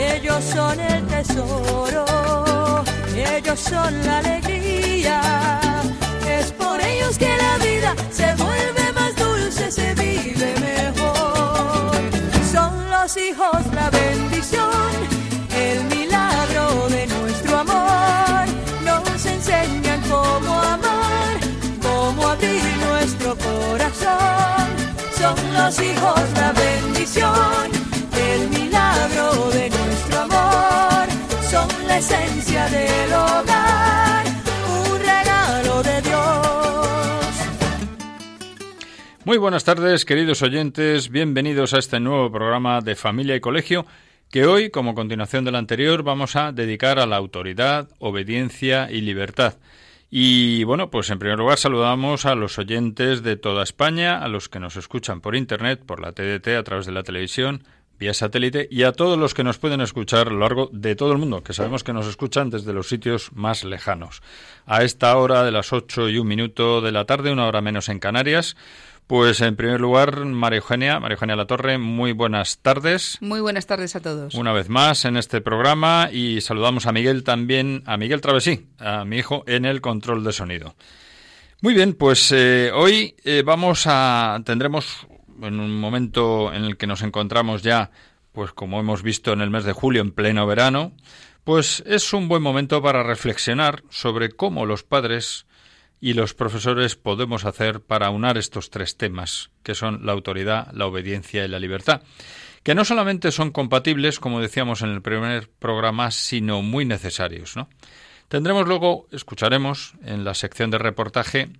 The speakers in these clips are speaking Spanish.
Ellos son el tesoro, ellos son la alegría. Es por ellos que la vida se vuelve más dulce, se vive mejor. Son los hijos la bendición, el milagro de nuestro amor. Nos enseñan cómo amar, cómo abrir nuestro corazón. Son los hijos la bendición, esencia del hogar, un regalo de Dios. Muy buenas tardes, queridos oyentes. Bienvenidos a este nuevo programa de Familia y Colegio que hoy, como continuación del anterior, vamos a dedicar a la autoridad, obediencia y libertad. Y bueno, pues en primer lugar saludamos a los oyentes de toda España, a los que nos escuchan por Internet, por la TDT, a través de la televisión, vía satélite, y a todos los que nos pueden escuchar a lo largo de todo el mundo, que sabemos que nos escuchan desde los sitios más lejanos. A esta hora de las ocho y un minuto de la tarde, una hora menos en Canarias, pues en primer lugar, María Eugenia, María Eugenia Latorre, muy buenas tardes. Muy buenas tardes a todos. Una vez más en este programa y saludamos a Miguel también, a Miguel Travesí, a mi hijo en el control de sonido. Muy bien, pues eh, hoy eh, vamos a tendremos en un momento en el que nos encontramos ya, pues como hemos visto en el mes de julio en pleno verano, pues es un buen momento para reflexionar sobre cómo los padres y los profesores podemos hacer para unar estos tres temas, que son la autoridad, la obediencia y la libertad, que no solamente son compatibles, como decíamos en el primer programa, sino muy necesarios. ¿no? Tendremos luego, escucharemos en la sección de reportaje,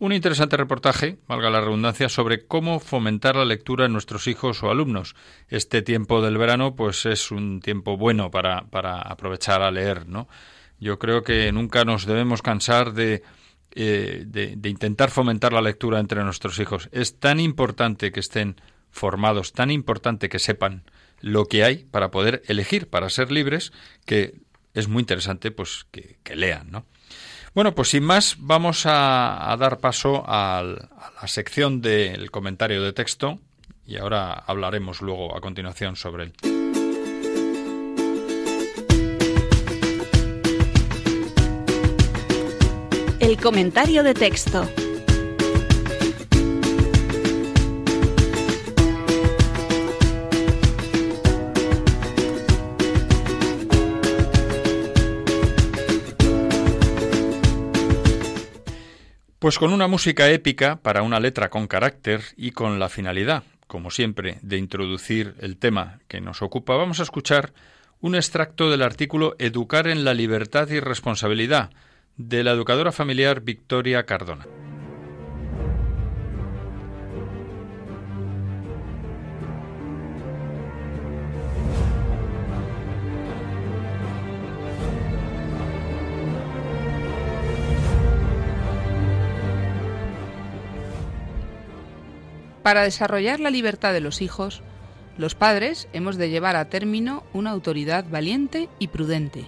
un interesante reportaje, valga la redundancia, sobre cómo fomentar la lectura en nuestros hijos o alumnos. Este tiempo del verano, pues es un tiempo bueno para, para aprovechar a leer, ¿no? Yo creo que nunca nos debemos cansar de eh, de, de, intentar fomentar la lectura entre nuestros hijos. Es tan importante que estén formados, tan importante que sepan lo que hay para poder elegir, para ser libres, que es muy interesante pues que, que lean, ¿no? Bueno, pues sin más, vamos a, dar paso a la sección del comentario de texto y ahora hablaremos luego a continuación sobre él. El comentario de texto. Pues con una música épica para una letra con carácter y con la finalidad, como siempre, de introducir el tema que nos ocupa, vamos a escuchar un extracto del artículo Educar en la libertad y responsabilidad de la educadora familiar Victoria Cardona. Para desarrollar la libertad de los hijos, los padres hemos de llevar a término una autoridad valiente y prudente.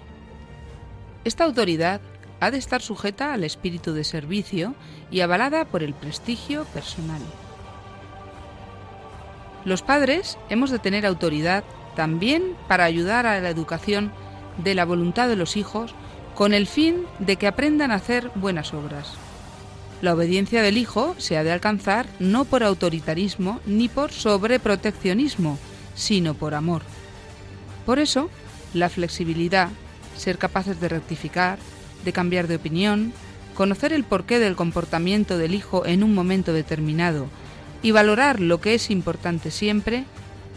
Esta autoridad ha de estar sujeta al espíritu de servicio y avalada por el prestigio personal. Los padres hemos de tener autoridad también para ayudar a la educación de la voluntad de los hijos con el fin de que aprendan a hacer buenas obras. La obediencia del hijo se ha de alcanzar no por autoritarismo ni por sobreproteccionismo, sino por amor. Por eso, la flexibilidad, ser capaces de rectificar, de cambiar de opinión, conocer el porqué del comportamiento del hijo en un momento determinado y valorar lo que es importante siempre,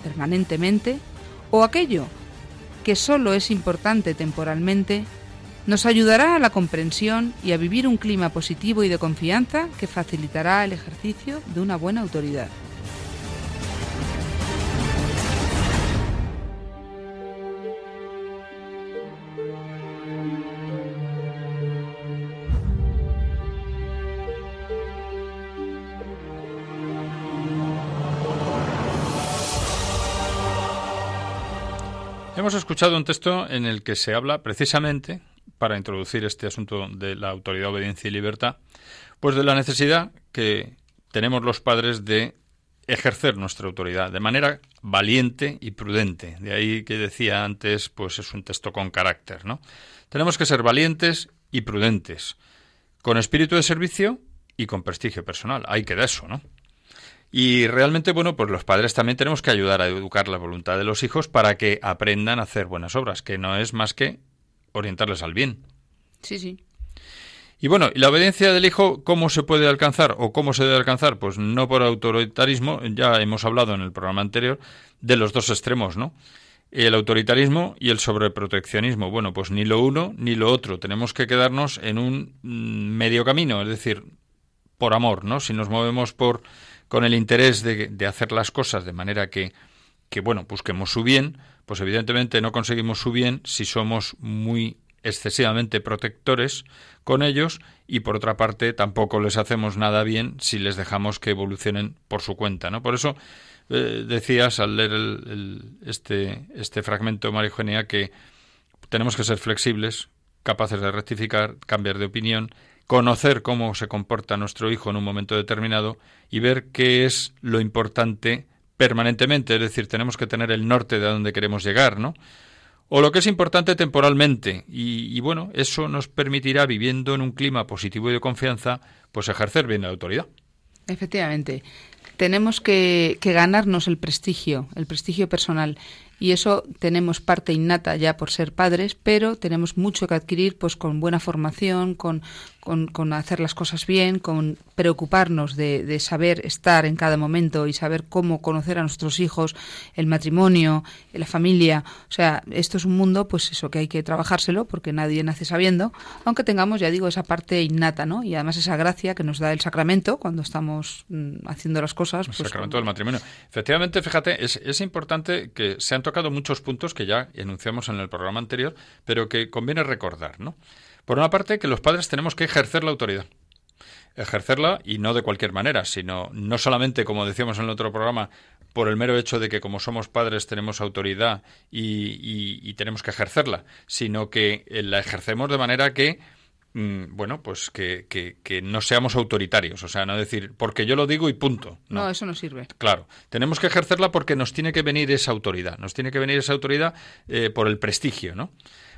permanentemente, o aquello que solo es importante temporalmente, nos ayudará a la comprensión y a vivir un clima positivo y de confianza que facilitará el ejercicio de una buena autoridad. Hemos escuchado un texto en el que se habla precisamente para introducir este asunto de la autoridad, obediencia y libertad, pues de la necesidad que tenemos los padres de ejercer nuestra autoridad de manera valiente y prudente. De ahí que decía antes, pues es un texto con carácter, ¿no? Tenemos que ser valientes y prudentes, con espíritu de servicio y con prestigio personal. Hay que de eso, ¿no? Y realmente, bueno, pues los padres también tenemos que ayudar a educar la voluntad de los hijos para que aprendan a hacer buenas obras, que no es más que orientarles al bien. Sí, sí. Y bueno, ¿y la obediencia del hijo cómo se puede alcanzar o cómo se debe alcanzar? Pues no por autoritarismo, ya hemos hablado en el programa anterior de los dos extremos, ¿no? El autoritarismo y el sobreproteccionismo. Bueno, pues ni lo uno ni lo otro. Tenemos que quedarnos en un mm, medio camino, es decir, por amor, ¿no? Si nos movemos por con el interés de, de hacer las cosas de manera que, que, bueno, busquemos su bien, pues evidentemente no conseguimos su bien si somos muy excesivamente protectores con ellos y por otra parte tampoco les hacemos nada bien si les dejamos que evolucionen por su cuenta, ¿no? Por eso eh, decías al leer este, este fragmento, María Eugenia, que tenemos que ser flexibles, capaces de rectificar, cambiar de opinión, conocer cómo se comporta nuestro hijo en un momento determinado y ver qué es lo importante permanentemente, es decir, tenemos que tener el norte de a dónde queremos llegar, ¿no? o lo que es importante temporalmente. Y, bueno, eso nos permitirá, viviendo en un clima positivo y de confianza, pues ejercer bien la autoridad. Efectivamente. Tenemos que ganarnos el prestigio, el prestigio personal y eso tenemos parte innata ya por ser padres, pero tenemos mucho que adquirir pues con buena formación, con, con, hacer las cosas bien, con preocuparnos de, de, saber estar en cada momento y saber cómo conocer a nuestros hijos, el matrimonio, la familia. O sea, esto es un mundo, pues eso, que hay que trabajárselo porque nadie nace sabiendo, aunque tengamos, ya digo, esa parte innata, ¿no? Y además esa gracia que nos da el sacramento cuando estamos mm, haciendo las cosas. El pues, sacramento del matrimonio. Efectivamente, fíjate, es, es importante que sean tocado muchos puntos que ya enunciamos en el programa anterior, pero que conviene recordar, ¿no? Por una parte, que los padres tenemos que ejercer la autoridad. Ejercerla y no de cualquier manera, sino no solamente, como decíamos en el otro programa, por el mero hecho de que como somos padres tenemos autoridad y tenemos que ejercerla, sino que la ejercemos de manera que bueno, pues que, que, no seamos autoritarios, o sea, no decir, porque yo lo digo y punto. No, eso no sirve. Claro, tenemos que ejercerla porque nos tiene que venir esa autoridad, nos tiene que venir esa autoridad eh, por el prestigio, ¿no?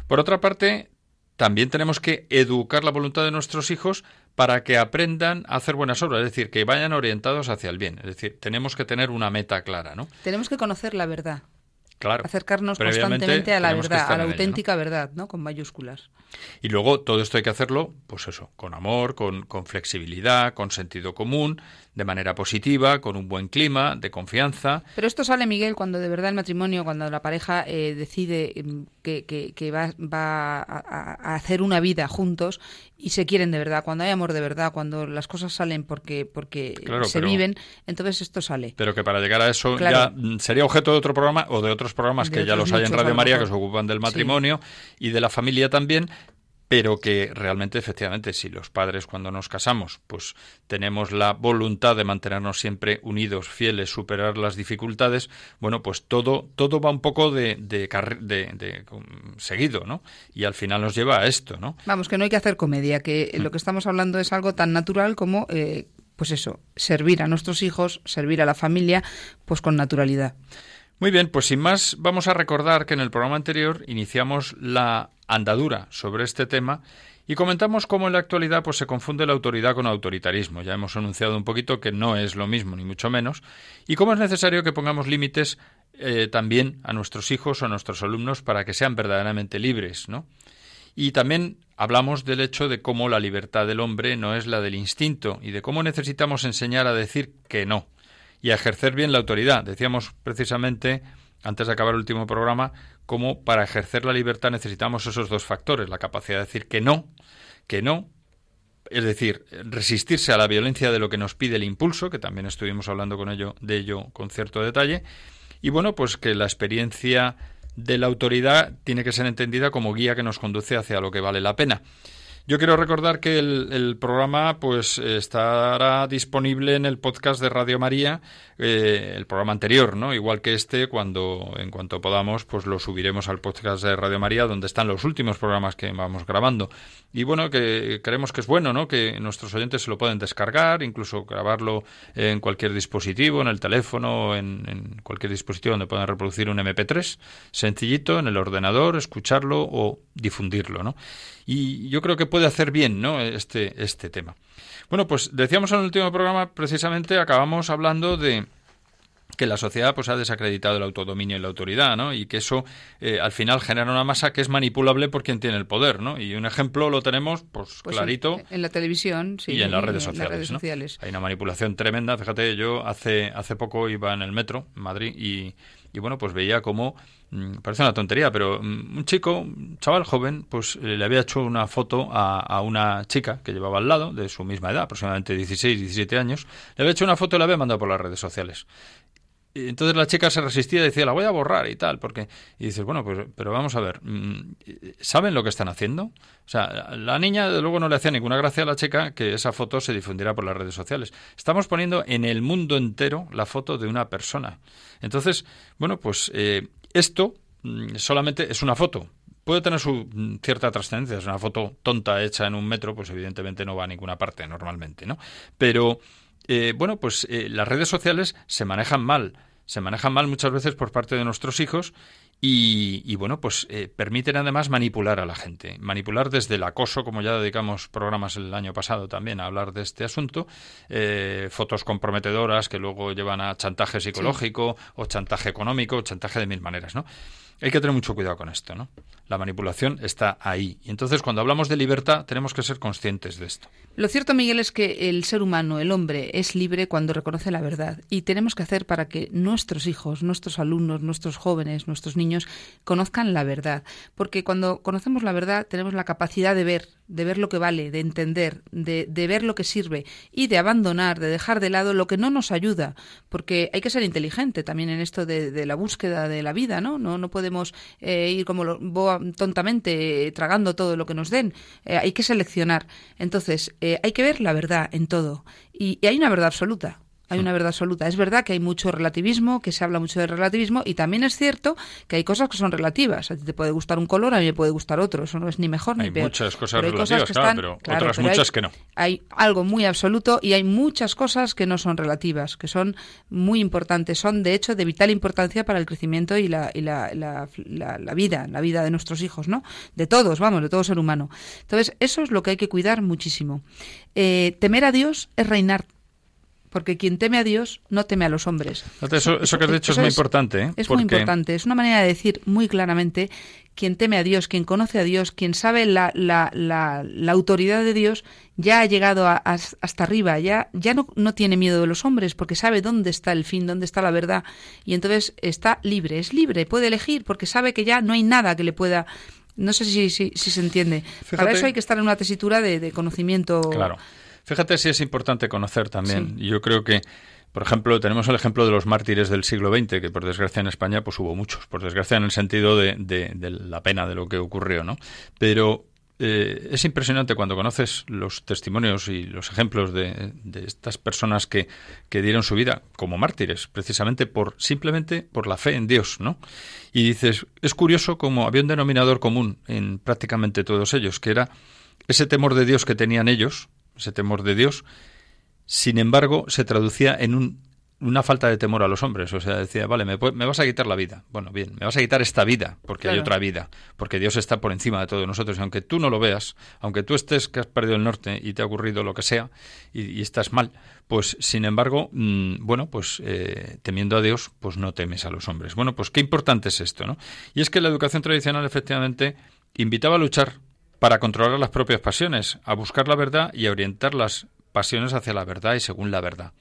Por otra parte, también tenemos que educar la voluntad de nuestros hijos para que aprendan a hacer buenas obras, es decir, que vayan orientados hacia el bien. Es decir, tenemos que tener una meta clara, ¿no? Tenemos que conocer la verdad. Claro. Acercarnos constantemente a la verdad, a la auténtica verdad, ¿no? Con mayúsculas. Y luego todo esto hay que hacerlo, pues eso, con amor, con, con flexibilidad, con sentido común, de manera positiva, con un buen clima, de confianza. Pero esto sale, Miguel, cuando de verdad el matrimonio, cuando la pareja eh, decide mm, que, que, va, va a, hacer una vida juntos y se quieren de verdad, cuando hay amor de verdad, cuando las cosas salen porque, porque se viven, entonces esto sale. Pero que para llegar a eso ya sería objeto de otro programa o de otros programas que ya los hay en Radio María que se ocupan del matrimonio y de la familia también, pero que realmente efectivamente si los padres cuando nos casamos pues tenemos la voluntad de mantenernos siempre unidos, fieles, superar las dificultades, bueno, pues todo todo va un poco de, de, de, seguido, ¿no? Y al final nos lleva a esto, ¿no? Vamos, que no hay que hacer comedia, que mm. lo que estamos hablando es algo tan natural como eh, pues eso, servir a nuestros hijos, servir a la familia, pues con naturalidad. Muy bien, pues sin más, vamos a recordar que en el programa anterior iniciamos la andadura sobre este tema y comentamos cómo en la actualidad pues, se confunde la autoridad con autoritarismo. Ya hemos anunciado un poquito que no es lo mismo, ni mucho menos, y cómo es necesario que pongamos límites eh, también a nuestros hijos o a nuestros alumnos para que sean verdaderamente libres, ¿no? Y también hablamos del hecho de cómo la libertad del hombre no es la del instinto y de cómo necesitamos enseñar a decir que no y a ejercer bien la autoridad. Decíamos precisamente, antes de acabar el último programa, cómo para ejercer la libertad necesitamos esos dos factores, la capacidad de decir que no, que no, es decir, resistirse a la violencia de lo que nos pide el impulso, que también estuvimos hablando con ello, de ello con cierto detalle, y bueno, pues que la experiencia de la autoridad tiene que ser entendida como guía que nos conduce hacia lo que vale la pena. Yo quiero recordar que el, programa pues estará disponible en el podcast de Radio María, eh, el programa anterior, ¿no? Igual que este, cuando en cuanto podamos, pues lo subiremos al podcast de Radio María, donde están los últimos programas que vamos grabando. Y bueno, que creemos que es bueno, ¿no? Que nuestros oyentes se lo pueden descargar, incluso grabarlo en cualquier dispositivo, en el teléfono, en, en cualquier dispositivo donde puedan reproducir un MP3, sencillito, en el ordenador, escucharlo o difundirlo, ¿no? Y yo creo que hacer bien, ¿no? Este, este tema. Bueno, pues decíamos en el último programa, precisamente acabamos hablando de que la sociedad pues ha desacreditado el autodominio y la autoridad, ¿no? Y que eso eh, al final genera una masa que es manipulable por quien tiene el poder, ¿no? Y un ejemplo lo tenemos pues, pues clarito en, la televisión, sí, y en las redes, sociales, Hay una manipulación tremenda. Fíjate, yo hace hace poco iba en el metro en Madrid y, y bueno pues veía como mm, parece una tontería, pero mm, un chico, un chaval joven, pues eh, le había hecho una foto a, a, una chica que llevaba al lado, de su misma edad, aproximadamente 16, 17 años, le había hecho una foto y la había mandado por las redes sociales entonces la chica se resistía y decía, la voy a borrar y tal, porque... Y dices, bueno, pues, pero vamos a ver, mm, ¿saben lo que están haciendo? O sea, la niña, de luego, no le hacía ninguna gracia a la chica que esa foto se difundiera por las redes sociales. Estamos poniendo en el mundo entero la foto de una persona. Entonces, bueno, pues eh, esto mm, solamente es una foto, puede tener su mm, cierta trascendencia. Es una foto tonta hecha en un metro, pues evidentemente no va a ninguna parte normalmente, ¿no? Pero eh, bueno, pues eh, las redes sociales se manejan mal se manejan mal muchas veces por parte de nuestros hijos y, bueno, pues eh, permiten además manipular a la gente. Manipular desde el acoso, como ya dedicamos programas el año pasado también a hablar de este asunto, eh, fotos comprometedoras que luego llevan a chantaje psicológico o chantaje económico, o chantaje de mil maneras, ¿no? Hay que tener mucho cuidado con esto, ¿no? La manipulación está ahí. Y entonces, cuando hablamos de libertad, tenemos que ser conscientes de esto. Lo cierto, Miguel, es que el ser humano, el hombre, es libre cuando reconoce la verdad. Y tenemos que hacer para que nuestros hijos, nuestros alumnos, nuestros jóvenes, nuestros niños conozcan la verdad. Porque cuando conocemos la verdad, tenemos la capacidad de ver, de ver lo que vale, de entender, de, ver lo que sirve y de abandonar, de dejar de lado lo que no nos ayuda. Porque hay que ser inteligente también en esto de, la búsqueda de la vida, ¿no? No, no podemos eh, ir como lo, tontamente tragando todo lo que nos den. Eh, hay que seleccionar. Entonces, eh, hay que ver la verdad en todo. y hay una verdad absoluta hay una verdad absoluta. Es verdad que hay mucho relativismo, que se habla mucho de relativismo, y también es cierto que hay cosas que son relativas. A ti te puede gustar un color, a mí me puede gustar otro. Eso no es ni mejor ni peor. Hay muchas cosas relativas, claro, pero otras muchas que no. Hay algo muy absoluto y hay muchas cosas que no son relativas, que son muy importantes. Son, de hecho, de vital importancia para el crecimiento y la, y la, la, la vida, la vida de nuestros hijos, ¿no? De todos, vamos, de todo ser humano. Entonces, eso es lo que hay que cuidar muchísimo. Eh, temer a Dios es reinar porque quien teme a Dios no teme a los hombres. Eso, que has dicho es muy importante. ¿eh? Es muy importante. Es una manera de decir muy claramente quien teme a Dios, quien conoce a Dios, quien sabe la, la, la, autoridad de Dios, ya ha llegado hasta arriba, ya, ya no, no, tiene miedo de los hombres, porque sabe dónde está el fin, dónde está la verdad, y entonces está libre, es libre, puede elegir, porque sabe que ya no hay nada que le pueda... No sé si, si, se entiende. Para eso hay que estar en una tesitura de, de conocimiento. Claro. Fíjate si es importante conocer también. Yo creo que, por ejemplo, tenemos el ejemplo de los mártires del siglo XX, que por desgracia en España pues hubo muchos, por desgracia en el sentido de, de, la pena de lo que ocurrió, ¿no? Pero eh, es impresionante cuando conoces los testimonios y los ejemplos de, de estas personas que, que, dieron su vida como mártires, precisamente por simplemente por la fe en Dios, ¿no? Y dices, es curioso como había un denominador común en prácticamente todos ellos, que era ese temor de Dios que tenían ellos, ese temor de Dios, sin embargo, se traducía en una falta de temor a los hombres. O sea, decía, vale, me, vas a quitar la vida. Bueno, bien, me vas a quitar esta vida, porque hay otra vida, porque Dios está por encima de todos nosotros. Y aunque tú no lo veas, aunque tú estés que has perdido el norte y te ha ocurrido lo que sea, y, estás mal, pues sin embargo, mm, bueno, pues eh, temiendo a Dios, pues no temes a los hombres. Bueno, pues qué importante es esto, ¿no? Y es que la educación tradicional efectivamente invitaba a luchar para controlar las propias pasiones, a buscar la verdad y a orientar las pasiones hacia la verdad y según la verdad.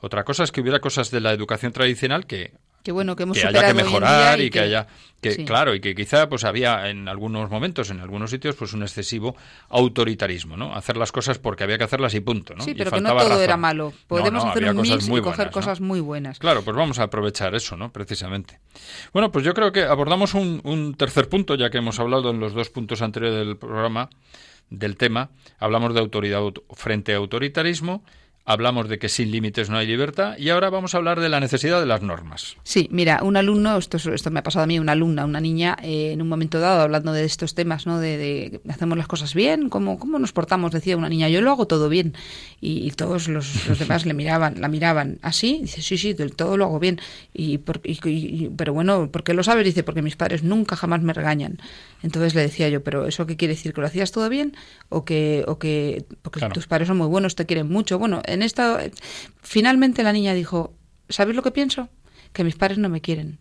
Otra cosa es que hubiera cosas de la educación tradicional que que bueno que hemos haya que mejorar y, que, haya que claro y que quizá pues había en algunos momentos en algunos sitios pues un excesivo autoritarismo no hacer las cosas porque había que hacerlas y punto no sí pero que no todo era malo. Podemos hacer un mix y coger cosas muy buenas. Claro pues vamos a aprovechar eso no precisamente. Bueno pues yo creo que abordamos un, un tercer punto ya que hemos hablado en los dos puntos anteriores del programa del tema, hablamos de autoridad frente a autoritarismo hablamos de que sin límites no hay libertad y ahora vamos a hablar de la necesidad de las normas. Sí, mira, un alumno, esto, esto me ha pasado a mí, una alumna, una niña, eh, en un momento dado, hablando de estos temas, ¿no? De, hacemos las cosas bien, ¿cómo, cómo nos portamos, decía una niña, yo lo hago todo bien. Y, todos los, demás le miraban, la miraban así, dice, sí, sí, del todo lo hago bien. Y, pero bueno, ¿por qué lo sabes? Dice, porque mis padres nunca jamás me regañan. Entonces le decía yo, pero ¿eso qué quiere decir? ¿Que lo hacías todo bien? ¿O que, o que porque tus padres son muy buenos, te quieren mucho? Bueno, en esta... Finalmente la niña dijo, ¿sabes lo que pienso? Que mis padres no me quieren.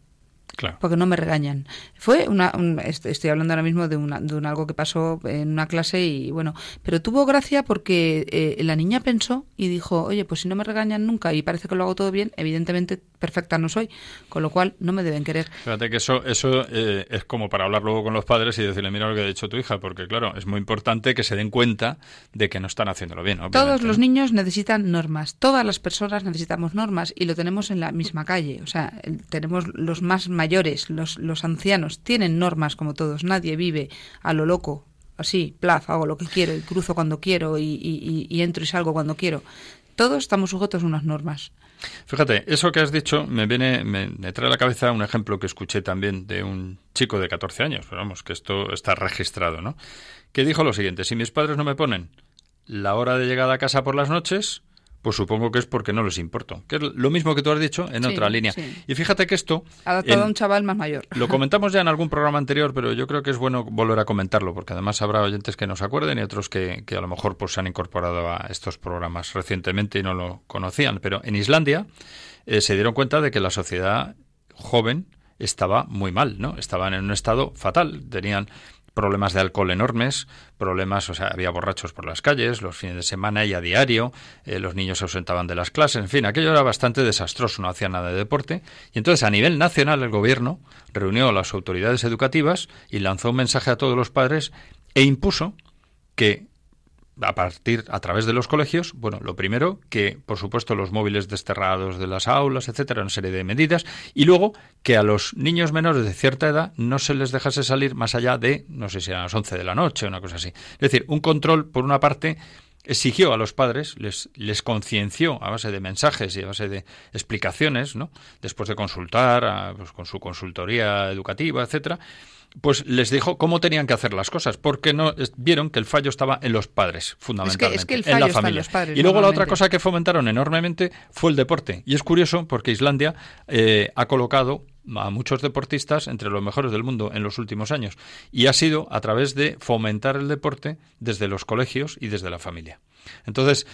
Porque no me regañan. Fue una, estoy hablando ahora mismo de, una, de un algo que pasó en una clase y bueno, pero tuvo gracia porque eh, la niña pensó y dijo, oye, pues si no me regañan nunca y parece que lo hago todo bien, evidentemente perfecta no soy, con lo cual no me deben querer. Fíjate que eso, eso eh, es como para hablar luego con los padres y decirle, mira lo que ha dicho tu hija, porque claro, es muy importante que se den cuenta de que no están haciéndolo bien. Todos los niños necesitan normas, todas las personas necesitamos normas y lo tenemos en la misma calle, o sea, tenemos los más mayores, los, los ancianos, tienen normas como todos, nadie vive a lo loco, así, plaf, hago lo que quiero y cruzo cuando quiero y, y entro y salgo cuando quiero. Todos estamos sujetos a unas normas. Fíjate, eso que has dicho me viene, me, trae a la cabeza un ejemplo que escuché también de un chico de 14 años, pero vamos, que esto está registrado, ¿no? Que dijo lo siguiente, si mis padres no me ponen la hora de llegada a casa por las noches, pues supongo que es porque no les importo. Que es lo mismo que tú has dicho en otra línea. Y fíjate que esto... Adaptado a un chaval más mayor. Lo comentamos ya en algún programa anterior, pero yo creo que es bueno volver a comentarlo, porque además habrá oyentes que nos acuerden y otros que, que a lo mejor pues, se han incorporado a estos programas recientemente y no lo conocían. Pero en Islandia eh, se dieron cuenta de que la sociedad joven estaba muy mal, ¿no? Estaban en un estado fatal. Tenían problemas de alcohol enormes, problemas, o sea, había borrachos por las calles, los fines de semana y a diario, eh, los niños se ausentaban de las clases, en fin, aquello era bastante desastroso, no hacía nada de deporte. Y entonces, a nivel nacional, el gobierno reunió a las autoridades educativas y lanzó un mensaje a todos los padres e impuso que a partir a través de los colegios, bueno, lo primero que por supuesto los móviles desterrados de las aulas, etcétera, una serie de medidas y luego que a los niños menores de cierta edad no se les dejase salir más allá de no sé si a las 11 de la noche o una cosa así. Es decir, un control por una parte exigió a los padres, les, les concienció a base de mensajes y a base de explicaciones, ¿no? Después de consultar pues, con su consultoría educativa, etcétera, pues les dijo cómo tenían que hacer las cosas, porque no vieron que el fallo estaba en los padres, fundamentalmente, en la familia. y luego la otra cosa que fomentaron enormemente fue el deporte. Y es curioso porque Islandia eh, ha colocado a muchos deportistas entre los mejores del mundo en los últimos años. Y ha sido a través de fomentar el deporte desde los colegios y desde la familia. Entonces,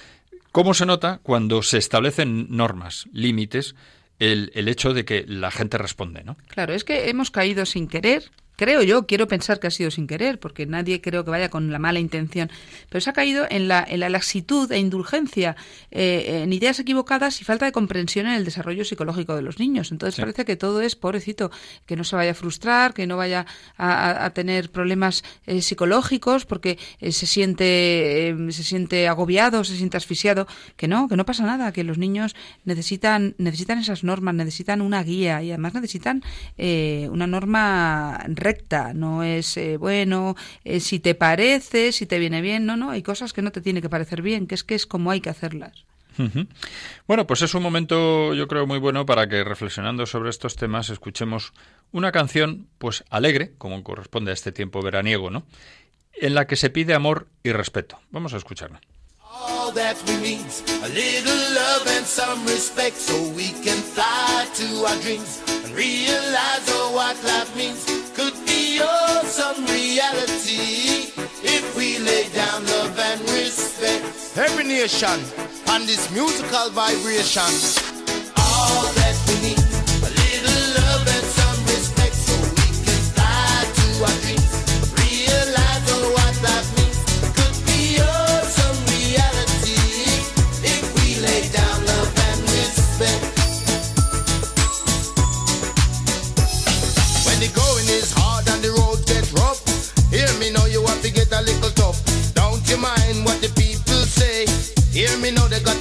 ¿cómo se nota cuando se establecen normas, límites? El, el, hecho de que la gente responde, ¿no? Claro, es que hemos caído sin querer creo yo, quiero pensar que ha sido sin querer, porque nadie creo que vaya con la mala intención, pero se ha caído en la, en la laxitud e indulgencia, eh, en ideas equivocadas y falta de comprensión en el desarrollo psicológico de los niños. Entonces parece que todo es, pobrecito, que no se vaya a frustrar, que no vaya a, tener problemas eh, psicológicos porque eh, se siente se siente agobiado, se siente asfixiado, que no, que no pasa nada, que los niños necesitan necesitan esas normas, necesitan una guía y además necesitan una norma recta, no es eh, bueno, eh, si te parece, si te viene bien, no, no, hay cosas que no te tiene que parecer bien, que es que es como hay que hacerlas. Bueno, pues es un momento yo creo muy bueno para que reflexionando sobre estos temas escuchemos una canción pues alegre, como corresponde a este tiempo veraniego, ¿no? En la que se pide amor y respeto. Vamos a escucharla. realize what life means could be oh, some reality if we lay down love and respect. Every nation on this musical vibration. All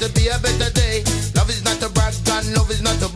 to be a better day. Love is not a brag and love is not a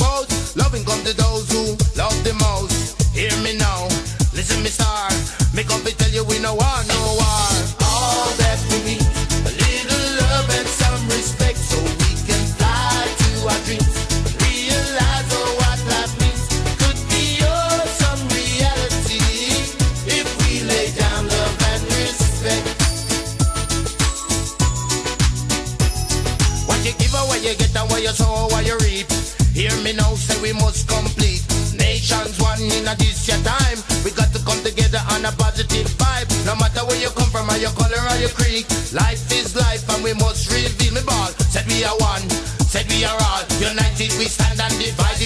we must complete. Nations one in a this your time. We got to come together on a positive vibe. No matter where you come from, or your color or your creed. Life is life and we must reveal me ball. Said we are one, said we are all. United we stand and divided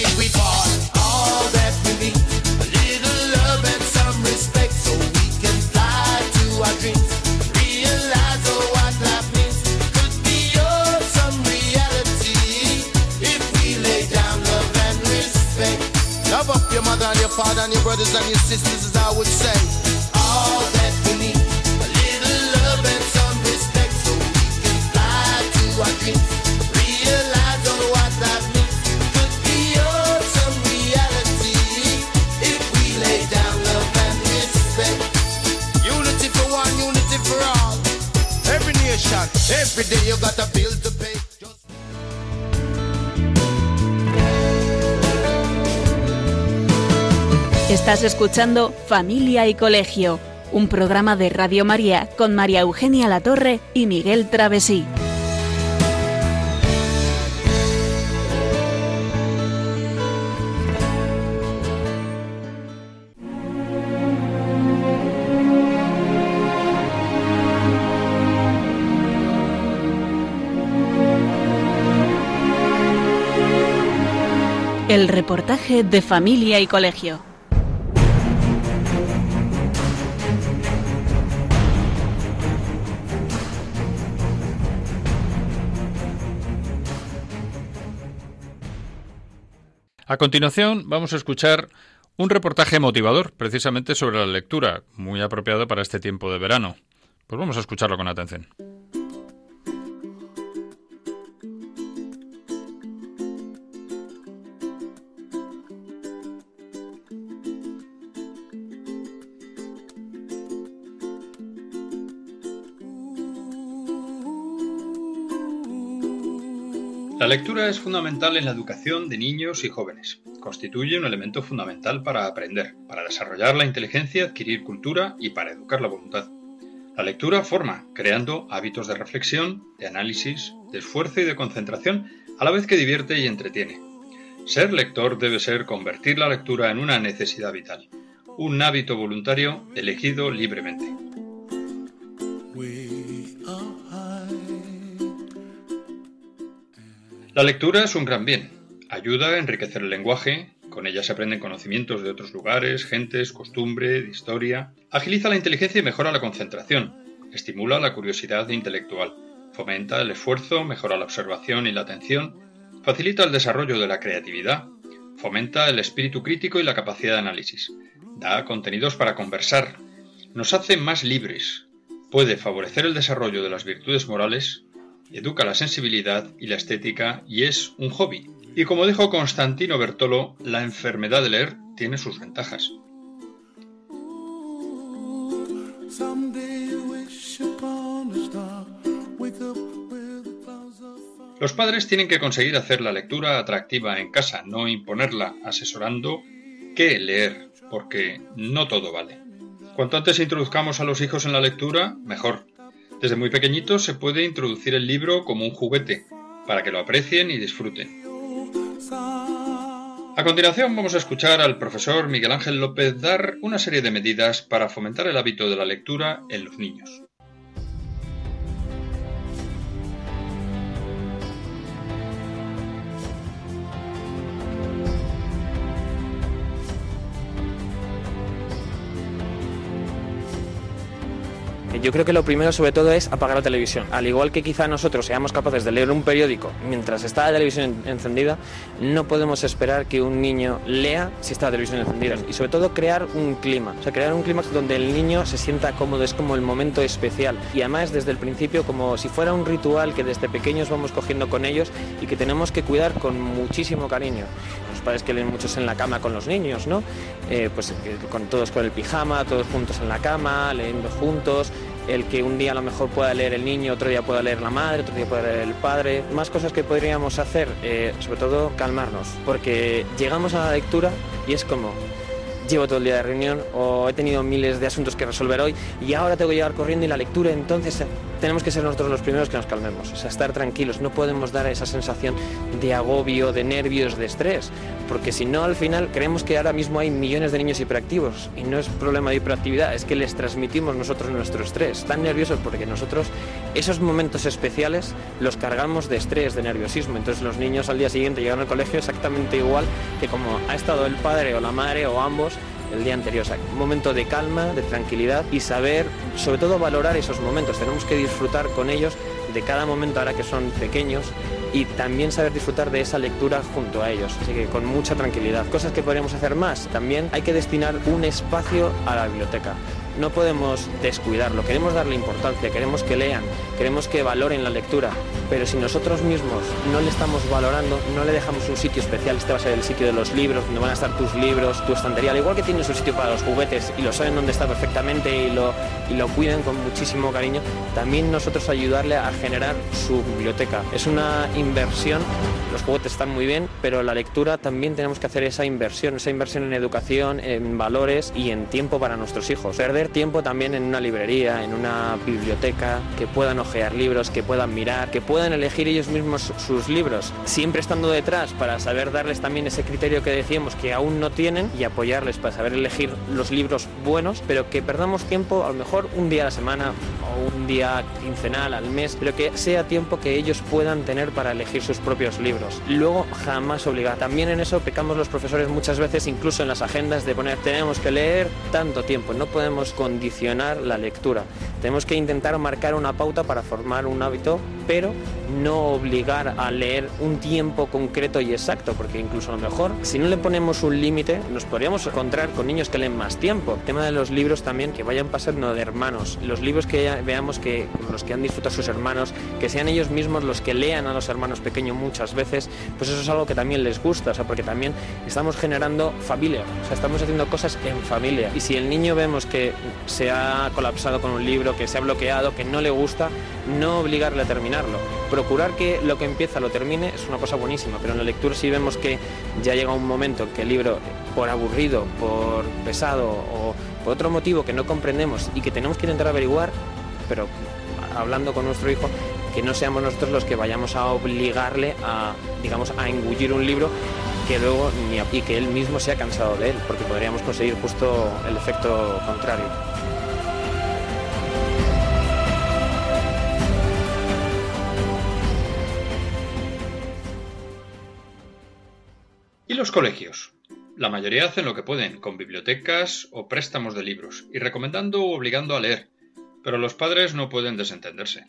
brothers and your sisters, as I would say. Estás escuchando Familia y Colegio, un programa de Radio María con María Eugenia Latorre y Miguel Travesí. El reportaje de Familia y Colegio. A continuación vamos a escuchar un reportaje motivador precisamente sobre la lectura, muy apropiado para este tiempo de verano. Pues vamos a escucharlo con atención. La lectura es fundamental en la educación de niños y jóvenes. Constituye un elemento fundamental para aprender, para desarrollar la inteligencia, adquirir cultura y para educar la voluntad. La lectura forma, creando hábitos de reflexión, de análisis, de esfuerzo y de concentración, a la vez que divierte y entretiene. Ser lector debe ser convertir la lectura en una necesidad vital, un hábito voluntario elegido libremente. La lectura es un gran bien. Ayuda a enriquecer el lenguaje, con ella se aprenden conocimientos de otros lugares, gentes, costumbre, de historia. Agiliza la inteligencia y mejora la concentración. Estimula la curiosidad intelectual. Fomenta el esfuerzo, mejora la observación y la atención. Facilita el desarrollo de la creatividad. Fomenta el espíritu crítico y la capacidad de análisis. Da contenidos para conversar. Nos hace más libres. Puede favorecer el desarrollo de las virtudes morales educa la sensibilidad y la estética y es un hobby. Y como dijo Constantino Bertolo, la enfermedad de leer tiene sus ventajas. Los padres tienen que conseguir hacer la lectura atractiva en casa, no imponerla, asesorando qué leer, porque no todo vale. Cuanto antes introduzcamos a los hijos en la lectura, mejor. Desde muy pequeñitos se puede introducir el libro como un juguete, para que lo aprecien y disfruten. A continuación vamos a escuchar al profesor Miguel Ángel López dar una serie de medidas para fomentar el hábito de la lectura en los niños. Yo creo que lo primero sobre todo es apagar la televisión. Al igual que quizá nosotros seamos capaces de leer un periódico mientras está la televisión encendida, no podemos esperar que un niño lea si está la televisión encendida. Y sobre todo crear un clima, o sea, crear un clima donde el niño se sienta cómodo, es como el momento especial. Y además desde el principio como si fuera un ritual que desde pequeños vamos cogiendo con ellos y que tenemos que cuidar con muchísimo cariño. Los padres que leen muchos en la cama con los niños, ¿no? Eh, pues eh, con todos con el pijama, todos juntos en la cama, leyendo juntos, el que un día a lo mejor pueda leer el niño, otro día pueda leer la madre, otro día pueda leer el padre, más cosas que podríamos hacer, eh, sobre todo calmarnos, porque llegamos a la lectura y es como, llevo todo el día de reunión o he tenido miles de asuntos que resolver hoy y ahora tengo que llegar corriendo y la lectura entonces tenemos que ser nosotros los primeros que nos calmemos, o sea, estar tranquilos, no podemos dar esa sensación de agobio, de nervios, de estrés, porque si no al final creemos que ahora mismo hay millones de niños hiperactivos y no es problema de hiperactividad, es que les transmitimos nosotros nuestro estrés. Están nerviosos porque nosotros esos momentos especiales los cargamos de estrés, de nerviosismo, entonces los niños al día siguiente llegan al colegio exactamente igual que como ha estado el padre o la madre o ambos el día anterior. Un momento de calma, de tranquilidad y saber, sobre todo, valorar esos momentos. Tenemos que disfrutar con ellos de cada momento ahora que son pequeños y también saber disfrutar de esa lectura junto a ellos. Así que con mucha tranquilidad. Cosas que podríamos hacer más. También hay que destinar un espacio a la biblioteca no podemos descuidarlo, queremos darle importancia, queremos que lean, queremos que valoren la lectura, pero si nosotros mismos no le estamos valorando, no le dejamos un sitio especial, este va a ser el sitio de los libros, donde van a estar tus libros, tu estantería, al igual que tienes un sitio para los juguetes y lo saben dónde está perfectamente y lo, y lo cuidan con muchísimo cariño, también nosotros ayudarle a generar su biblioteca. Es una inversión, los juguetes están muy bien, pero la lectura también tenemos que hacer esa inversión, esa inversión en educación, en valores y en tiempo para nuestros hijos. Tiempo también en una librería, en una biblioteca, que puedan ojear libros, que puedan mirar, que puedan elegir ellos mismos sus libros, siempre estando detrás para saber darles también ese criterio que decíamos que aún no tienen y apoyarles para saber elegir los libros buenos, pero que perdamos tiempo a lo mejor un día a la semana o un día quincenal al mes, pero que sea tiempo que ellos puedan tener para elegir sus propios libros. Luego jamás obligar. También en eso pecamos los profesores muchas veces, incluso en las agendas, de poner tenemos que leer tanto tiempo, no podemos condicionar la lectura. Tenemos que intentar marcar una pauta para formar un hábito, pero no obligar a leer un tiempo concreto y exacto, porque incluso a lo mejor si no le ponemos un límite, nos podríamos encontrar con niños que leen más tiempo. El tema de los libros también, que vayan pasando de hermanos. Los libros que veamos que los que han disfrutado sus hermanos, que sean ellos mismos los que lean a los hermanos pequeños muchas veces, pues eso es algo que también les gusta, o sea, porque también estamos generando familia, o sea, estamos haciendo cosas en familia. Y si el niño vemos que se ha colapsado con un libro, que se ha bloqueado, que no le gusta, no obligarle a Procurar que lo que empieza lo termine es una cosa buenísima, pero en la lectura si vemos que ya llega un momento que el libro, por aburrido, por pesado o por otro motivo que no comprendemos y que tenemos que intentar averiguar, pero hablando con nuestro hijo, que no seamos nosotros los que vayamos a obligarle a, digamos, a engullir un libro que luego ni y que él mismo se ha cansado de él, porque podríamos conseguir justo el efecto contrario. Los colegios? La mayoría hacen lo que pueden, con bibliotecas o préstamos de libros, y recomendando o obligando a leer, pero los padres no pueden desentenderse.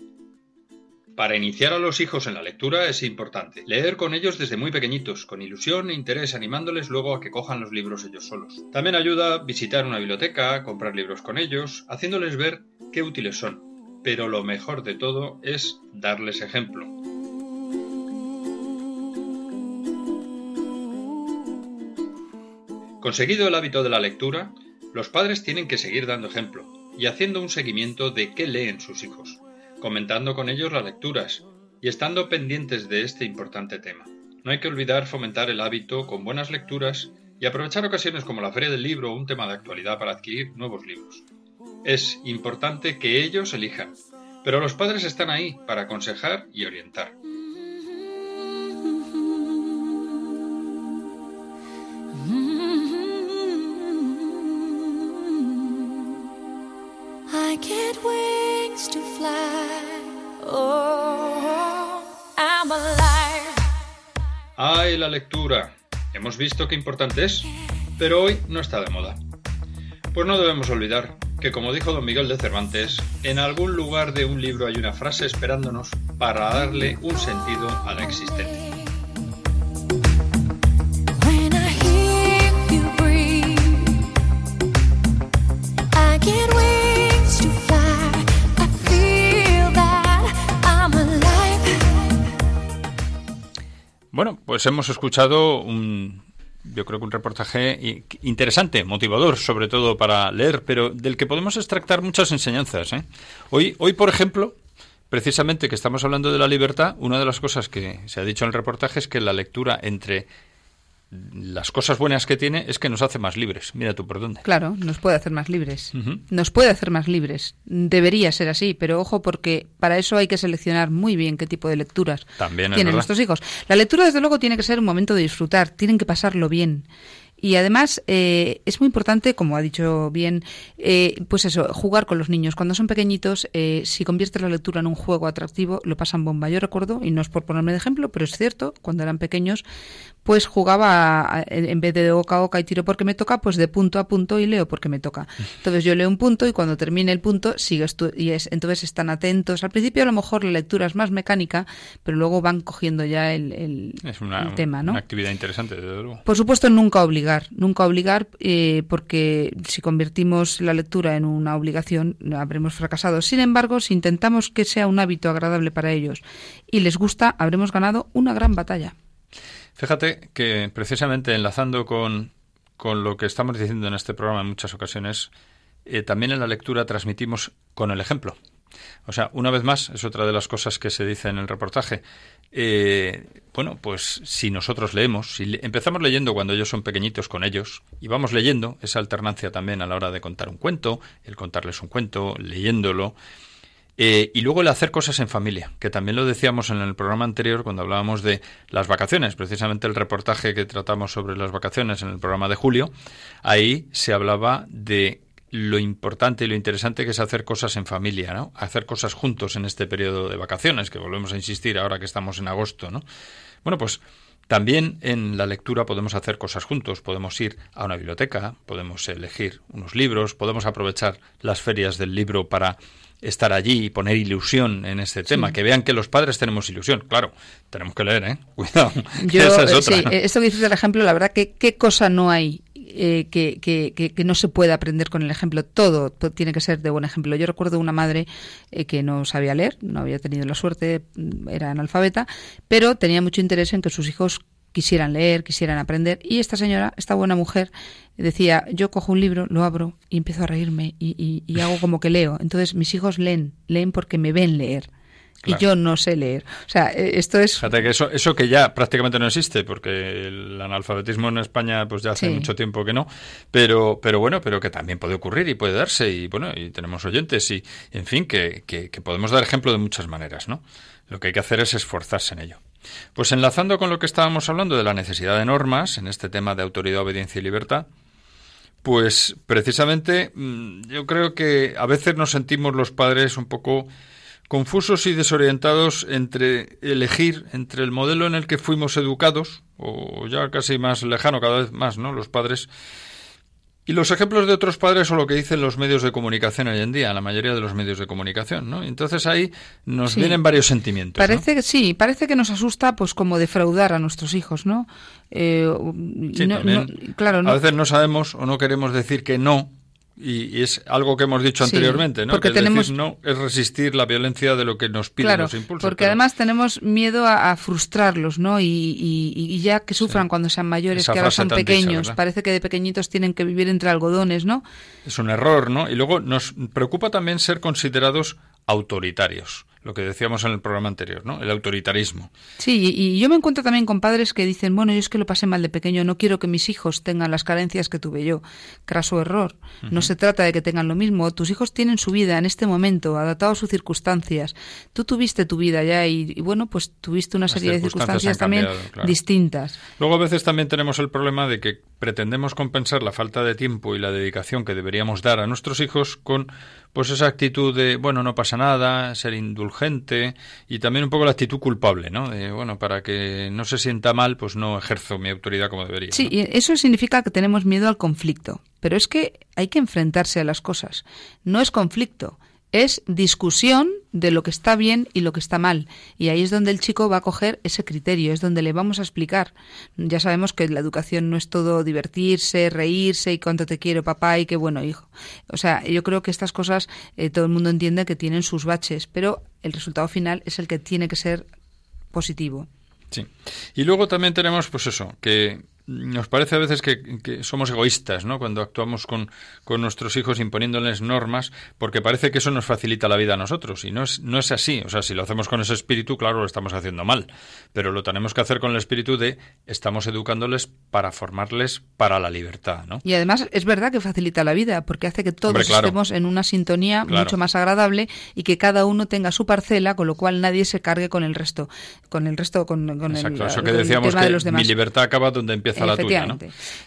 Para iniciar a los hijos en la lectura es importante leer con ellos desde muy pequeñitos, con ilusión e interés, animándoles luego a que cojan los libros ellos solos. También ayuda visitar una biblioteca, comprar libros con ellos, haciéndoles ver qué útiles son. Pero lo mejor de todo es darles ejemplo. Conseguido el hábito de la lectura, los padres tienen que seguir dando ejemplo y haciendo un seguimiento de qué leen sus hijos, comentando con ellos las lecturas y estando pendientes de este importante tema. No hay que olvidar fomentar el hábito con buenas lecturas y aprovechar ocasiones como la Feria del Libro o un tema de actualidad para adquirir nuevos libros. Es importante que ellos elijan, pero los padres están ahí para aconsejar y orientar. ¡Ay, la lectura! Hemos visto qué importante es, pero hoy no está de moda. Pues no debemos olvidar que, como dijo don Miguel de Cervantes, en algún lugar de un libro hay una frase esperándonos para darle un sentido a la existencia. Bueno, pues hemos escuchado un, yo creo que un reportaje interesante, motivador, sobre todo para leer, pero del que podemos extractar muchas enseñanzas. ¿eh? Hoy, hoy, por ejemplo, precisamente que estamos hablando de la libertad, una de las cosas que se ha dicho en el reportaje es que la lectura entre las cosas buenas que tiene es que nos hace más libres. Mira tú por dónde. Claro, nos puede hacer más libres. Nos puede hacer más libres. Debería ser así, pero ojo porque para eso hay que seleccionar muy bien qué tipo de lecturas tienen nuestros hijos. La lectura, desde luego, tiene que ser un momento de disfrutar, tienen que pasarlo bien. Y además eh, es muy importante, como ha dicho bien, eh, pues eso, jugar con los niños. Cuando son pequeñitos, eh, si conviertes la lectura en un juego atractivo, lo pasan bomba. Yo recuerdo, y no es por ponerme de ejemplo, pero es cierto, cuando eran pequeños, pues jugaba en vez de, de boca a boca y tiro porque me toca, pues de punto a punto y leo porque me toca. Entonces yo leo un punto y cuando termine el punto sigues tú y es entonces están atentos. Al principio a lo mejor la lectura es más mecánica, pero luego van cogiendo ya el, el, tema, ¿no? Una actividad interesante, desde luego. Por supuesto nunca obligar, nunca obligar eh, porque si convertimos la lectura en una obligación habremos fracasado. Sin embargo, si intentamos que sea un hábito agradable para ellos y les gusta, habremos ganado una gran batalla. Fíjate que precisamente enlazando con, lo que estamos diciendo en este programa en muchas ocasiones, eh, también en la lectura transmitimos con el ejemplo. O sea, una vez más, es otra de las cosas que se dice en el reportaje. Eh, bueno, pues si nosotros leemos, si empezamos leyendo cuando ellos son pequeñitos con ellos, y vamos leyendo, esa alternancia también a la hora de contar un cuento, el contarles un cuento, leyéndolo, eh, y luego el hacer cosas en familia, que también lo decíamos en el programa anterior cuando hablábamos de las vacaciones, precisamente el reportaje que tratamos sobre las vacaciones en el programa de julio, ahí se hablaba de lo importante y lo interesante que es hacer cosas en familia, ¿no? Hacer cosas juntos en este periodo de vacaciones, que volvemos a insistir ahora que estamos en agosto, ¿no? Bueno, pues también en la lectura podemos hacer cosas juntos, podemos ir a una biblioteca, podemos elegir unos libros, podemos aprovechar las ferias del libro para estar allí y poner ilusión en este tema, que vean que los padres tenemos ilusión. Claro, tenemos que leer, ¿eh? Cuidado. Yo, esa es otra. Sí, esto que dices del ejemplo, la verdad que qué cosa no hay eh, que, que, que, no se puede aprender con el ejemplo. Todo, tiene que ser de buen ejemplo. Yo recuerdo una madre eh, que no sabía leer, no había tenido la suerte, mm, era analfabeta, pero tenía mucho interés en que sus hijos quisieran leer, quisieran aprender. Y esta señora, esta buena mujer, decía, yo cojo un libro, lo abro y empiezo a reírme y, hago como que leo. Entonces mis hijos leen, leen porque me ven leer. Y yo no sé leer. O sea, eh, esto es... Fíjate que eso, eso que ya prácticamente no existe, porque el analfabetismo en España pues ya hace mucho tiempo que no, pero, pero bueno, pero que también puede ocurrir y puede darse, y bueno, y tenemos oyentes, y en fin, que, que, que podemos dar ejemplo de muchas maneras, ¿no? Lo que hay que hacer es esforzarse en ello. Pues enlazando con lo que estábamos hablando de la necesidad de normas en este tema de autoridad, obediencia y libertad, pues precisamente mm, yo creo que a veces nos sentimos los padres un poco confusos y desorientados entre elegir entre el modelo en el que fuimos educados, o ya casi más lejano cada vez más, ¿no? Los padres y los ejemplos de otros padres son lo que dicen los medios de comunicación hoy en día, la mayoría de los medios de comunicación, ¿no? Entonces ahí nos vienen varios sentimientos. Parece que sí, parece que nos asusta, pues como defraudar a nuestros hijos, ¿no? Eh, claro, a veces no sabemos o no queremos decir que no y, es algo que hemos dicho anteriormente, ¿no? Porque tenemos... no es resistir la violencia de lo que nos piden los impulsos. Porque además tenemos miedo a, frustrarlos, ¿no? Y, ya que sufran cuando sean mayores, que ahora son pequeños. Parece que de pequeñitos tienen que vivir entre algodones, ¿no? Es un error, ¿no? Y luego nos preocupa también ser considerados autoritarios lo que decíamos en el programa anterior, ¿no? El autoritarismo. Sí, y yo me encuentro también con padres que dicen, bueno, yo es que lo pasé mal de pequeño, no quiero que mis hijos tengan las carencias que tuve yo. Craso error. No se trata de que tengan lo mismo. Tus hijos tienen su vida en este momento, adaptado a sus circunstancias. Tú tuviste tu vida ya y, bueno, pues tuviste una serie de circunstancias también distintas. Luego a veces también tenemos el problema de que pretendemos compensar la falta de tiempo y la dedicación que deberíamos dar a nuestros hijos con pues esa actitud de, bueno, no pasa nada, ser indulgente y también un poco la actitud culpable, ¿no? De, bueno, para que no se sienta mal, pues no ejerzo mi autoridad como debería. Sí, eso significa que tenemos miedo al conflicto, pero es que hay que enfrentarse a las cosas. No es conflicto, es discusión de lo que está bien y lo que está mal. Y ahí es donde el chico va a coger ese criterio, es donde le vamos a explicar. Ya sabemos que la educación no es todo divertirse, reírse y cuánto te quiero papá y qué bueno hijo. O sea, yo creo que estas cosas eh, todo el mundo entiende que tienen sus baches, pero el resultado final es el que tiene que ser positivo. Sí. Y luego también tenemos, pues eso, que nos parece a veces que, somos egoístas, ¿no? Cuando actuamos con, con, nuestros hijos imponiéndoles normas, porque parece que eso nos facilita la vida a nosotros. Y no es, no es así. O sea, si lo hacemos con ese espíritu, claro, lo estamos haciendo mal. Pero lo tenemos que hacer con el espíritu de estamos educándoles para formarles para la libertad, ¿no? Y además es verdad que facilita la vida, porque hace que todos estemos en una sintonía mucho más agradable y que cada uno tenga su parcela, con lo cual nadie se cargue con el resto, con el resto, con, el, eso que decíamos que de los demás. mi libertad acaba donde empieza la tuya, ¿no?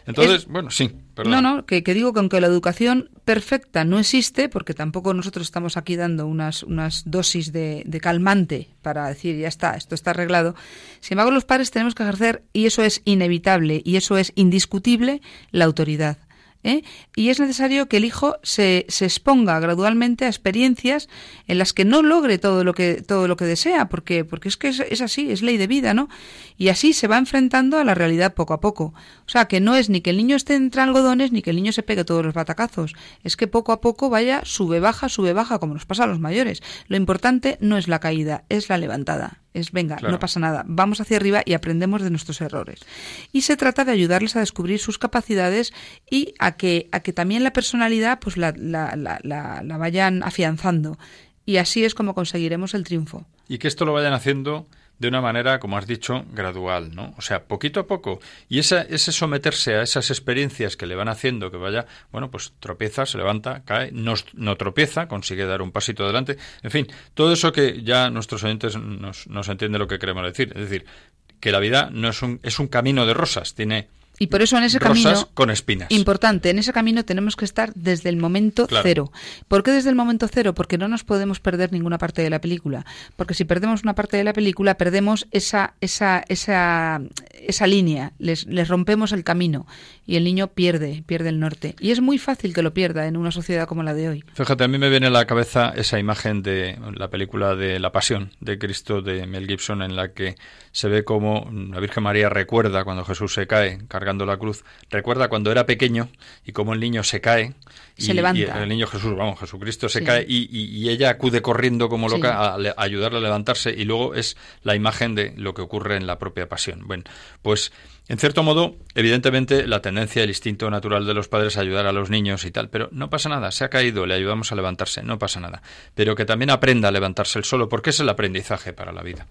Entonces, bueno, sí, no, no, que, digo que aunque la educación perfecta no existe, porque tampoco nosotros estamos aquí dando unas, unas dosis de, de calmante para decir ya está, esto está arreglado, sin embargo los padres tenemos que ejercer, y eso es inevitable y eso es indiscutible, la autoridad. ¿Eh? y es necesario que el hijo se, se, exponga gradualmente a experiencias en las que no logre todo lo que todo lo que desea porque porque es que es, así es ley de vida no y así se va enfrentando a la realidad poco a poco. O sea que no es ni que el niño esté entre algodones ni que el niño se pegue todos los batacazos. Es que poco a poco vaya sube baja sube baja como nos pasa a los mayores. Lo importante no es la caída es la levantada es venga, no pasa nada, vamos hacia arriba y aprendemos de nuestros errores. Y se trata de ayudarles a descubrir sus capacidades y a que, a que también la personalidad pues la, la, la, la vayan afianzando. Y así es como conseguiremos el triunfo. Y que esto lo vayan haciendo de una manera, como has dicho, gradual, ¿no? O sea, poquito a poco. Y esa, ese someterse a esas experiencias que le van haciendo que vaya, bueno, pues tropieza, se levanta, cae, no, no tropieza, consigue dar un pasito adelante. En fin, todo eso que ya nuestros oyentes nos, nos entienden lo que queremos decir. Es decir, que la vida no es un, es un camino de rosas, tiene y por eso en ese camino con espinas. Importante, en ese camino tenemos que estar desde el momento cero. ¿Por qué desde el momento cero? Porque no nos podemos perder ninguna parte de la película. Porque si perdemos una parte de la película, perdemos esa esa esa esa línea, les, les rompemos el camino y el niño pierde, pierde el norte. Y es muy fácil que lo pierda en una sociedad como la de hoy. Fíjate, a mí me viene a la cabeza esa imagen de la película de La Pasión de Cristo de Mel Gibson en la que se ve como la Virgen María recuerda cuando Jesús se cae cargando la cruz, recuerda cuando era pequeño y cómo el niño se cae. Se levanta. el niño Jesús, vamos, Jesucristo se cae y, ella acude corriendo como loca a, ayudarle a levantarse y luego es la imagen de lo que ocurre en la propia pasión. Bueno, pues en cierto modo, evidentemente, la tendencia, el instinto natural de los padres es ayudar a los niños y tal, pero no pasa nada, se ha caído, le ayudamos a levantarse, no pasa nada. Pero que también aprenda a levantarse el solo, porque es el aprendizaje para la vida.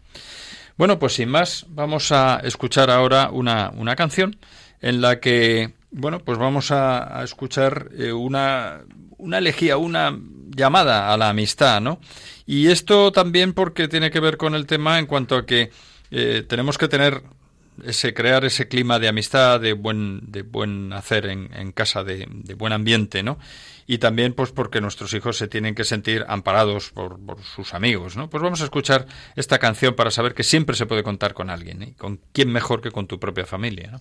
Bueno, pues sin más, vamos a escuchar ahora una, una canción en la que, bueno, pues vamos a, escuchar eh, una, una elegía, una llamada a la amistad, ¿no? Y esto también porque tiene que ver con el tema en cuanto a que eh, tenemos que tener ese crear ese clima de amistad, de buen, de buen hacer en, en casa, de, de, buen ambiente, ¿no? y también pues porque nuestros hijos se tienen que sentir amparados por, por sus amigos, ¿no? Pues vamos a escuchar esta canción para saber que siempre se puede contar con alguien, ¿eh? con quién mejor que con tu propia familia, ¿no?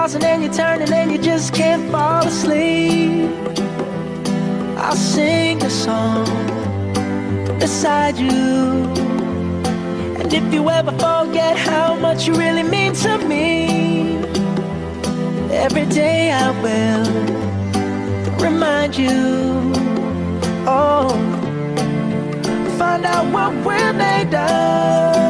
tossing and you're turning and you just can't fall asleep, I'll sing a song beside you. And if you ever forget how much you really mean to me, every day I will remind you. Oh, find out what we're made of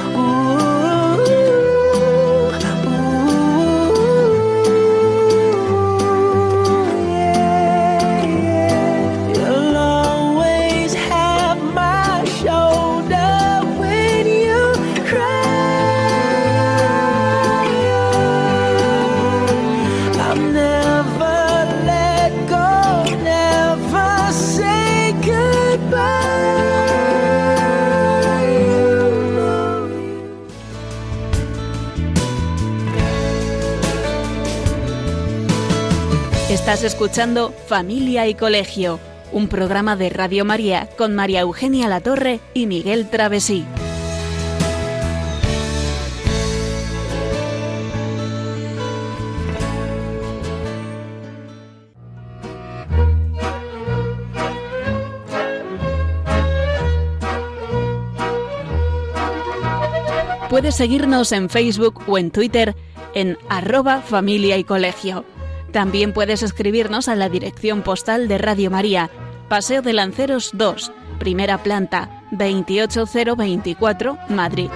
Estás escuchando Familia y Colegio, un programa de Radio María con María Eugenia Latorre y Miguel Travesí. Puedes seguirnos en Facebook o en Twitter en arroba familia y colegio. También puedes escribirnos a la dirección postal de Radio María, Paseo de Lanceros 2, primera planta, 28024, Madrid.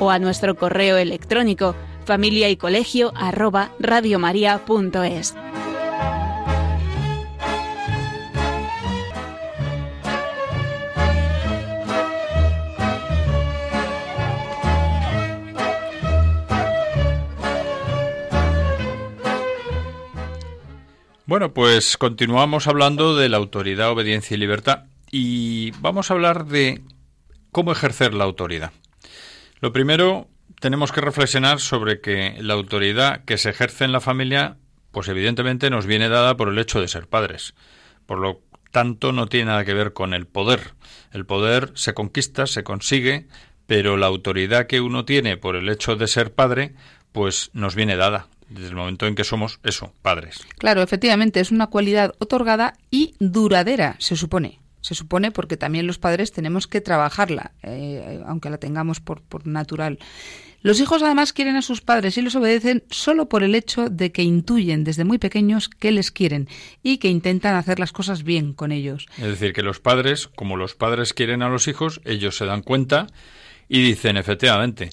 O a nuestro correo electrónico familia y colegio arroba radiomaria.es. Bueno, pues continuamos hablando de la autoridad, obediencia y libertad y vamos a hablar de cómo ejercer la autoridad. Lo primero, tenemos que reflexionar sobre que la autoridad que se ejerce en la familia, pues evidentemente nos viene dada por el hecho de ser padres. Por lo tanto, no tiene nada que ver con el poder. El poder se conquista, se consigue, pero la autoridad que uno tiene por el hecho de ser padre, pues nos viene dada desde el momento en que somos eso, padres. Claro, efectivamente, es una cualidad otorgada y duradera, se supone. Se supone porque también los padres tenemos que trabajarla, eh, aunque la tengamos por, por natural. Los hijos además quieren a sus padres y los obedecen solo por el hecho de que intuyen desde muy pequeños que les quieren y que intentan hacer las cosas bien con ellos. Es decir, que los padres, como los padres quieren a los hijos, ellos se dan cuenta y dicen, efectivamente,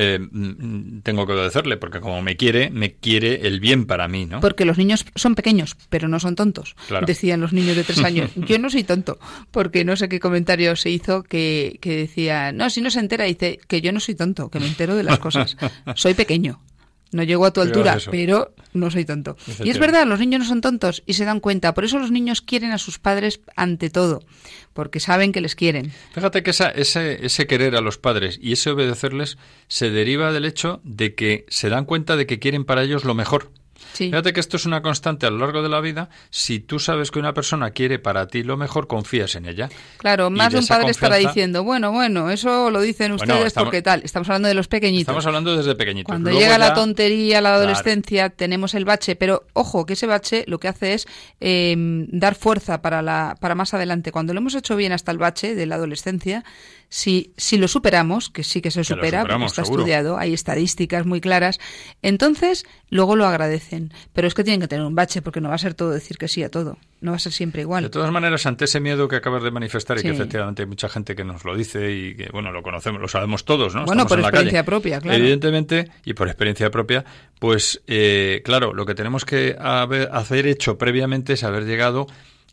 eh, mm, tengo que obedecerle, porque como me quiere, me quiere el bien para mí, ¿no? Porque los niños son pequeños, pero no son tontos, Claro. decían los niños de tres años. Yo no soy tonto, porque no sé qué comentario se hizo que, que decía, no, si no se entera, dice que yo no soy tonto, que me entero de las cosas. soy pequeño. No llego a tu altura, pero no soy tonto. Y es verdad, los niños no son tontos y se dan cuenta. Por eso los niños quieren a sus padres ante todo, porque saben que les quieren. Fíjate que esa- ese, ese querer a los padres y ese obedecerles se deriva del hecho de que se dan cuenta de que quieren para ellos lo mejor. Sí. Fíjate que esto es una constante a lo largo de la vida. Si tú sabes que una persona quiere para ti lo mejor, confías en ella. Claro, más de un padre estará diciendo, bueno, bueno, eso lo dicen Bueno, ustedes estamos- porque tal. Estamos hablando de los pequeñitos. Estamos hablando desde pequeñitos. Cuando Luego llega la tontería, la Claro. adolescencia, tenemos el bache, pero ojo, que ese bache lo que hace es eh, dar fuerza para, la, para más adelante. Cuando lo hemos hecho bien hasta el bache de la adolescencia, si, si lo superamos, que sí que se Que supera, porque está seguro. estudiado, hay estadísticas muy claras, entonces luego lo agradecen. Pero es que tienen que tener un bache, porque no va a ser todo decir que sí a todo. No va a ser siempre igual. De todas maneras, ante ese miedo que acabas de manifestar y que efectivamente hay mucha gente que nos lo dice y que, bueno, lo conocemos, lo sabemos todos, ¿no? Bueno, Estamos por en la experiencia calle. propia, claro. Evidentemente, y por experiencia propia, pues, eh, claro, lo que tenemos que haber- hacer hecho previamente es haber llegado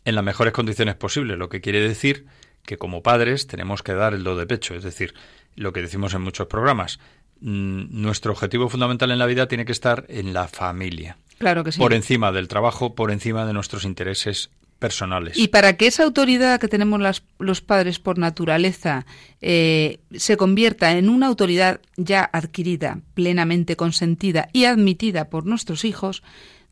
en las mejores condiciones posibles, lo que quiere decir que como padres tenemos que dar el do de pecho, es decir, lo que decimos en muchos programas, mm, nuestro objetivo fundamental en la vida tiene que estar en la familia, Claro que sí. por encima del trabajo, por encima de nuestros intereses personales. Y para que esa autoridad que tenemos las- los padres por naturaleza eh, se convierta en una autoridad ya adquirida, plenamente consentida y admitida por nuestros hijos,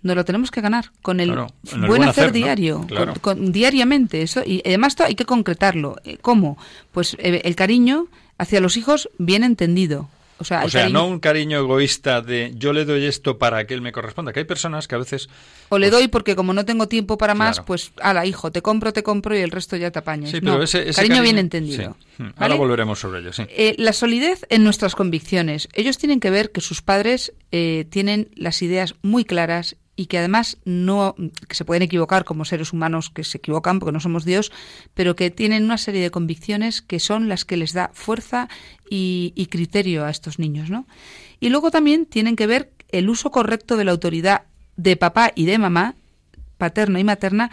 nos lo tenemos que ganar con el Claro, buen buen hacer diario, con- Claro. con- diariamente. Eso, y además esto hay que concretarlo. Eh, ¿Cómo? Pues eh, el cariño hacia los hijos bien entendido. O sea, O el sea, cariño- no un cariño egoísta de yo le doy esto para que él me corresponda. Que hay personas que a veces o le doy porque como no tengo tiempo para más, Claro. pues, ala, hijo, te compro, te compro y el resto ya te apañas. Sí, No, pero ese, ese cariño, bien entendido. sí. Mm, Ahora volveremos sobre ello, sí. Eh, la solidez en nuestras convicciones. Ellos tienen que ver que sus padres eh, tienen las ideas muy claras y que además no que se pueden equivocar como seres humanos que se equivocan porque no somos Dios, pero que tienen una serie de convicciones que son las que les da fuerza y, y criterio a estos niños, ¿no? Y luego también tienen que ver el uso correcto de la autoridad de papá y de mamá, paterna y materna,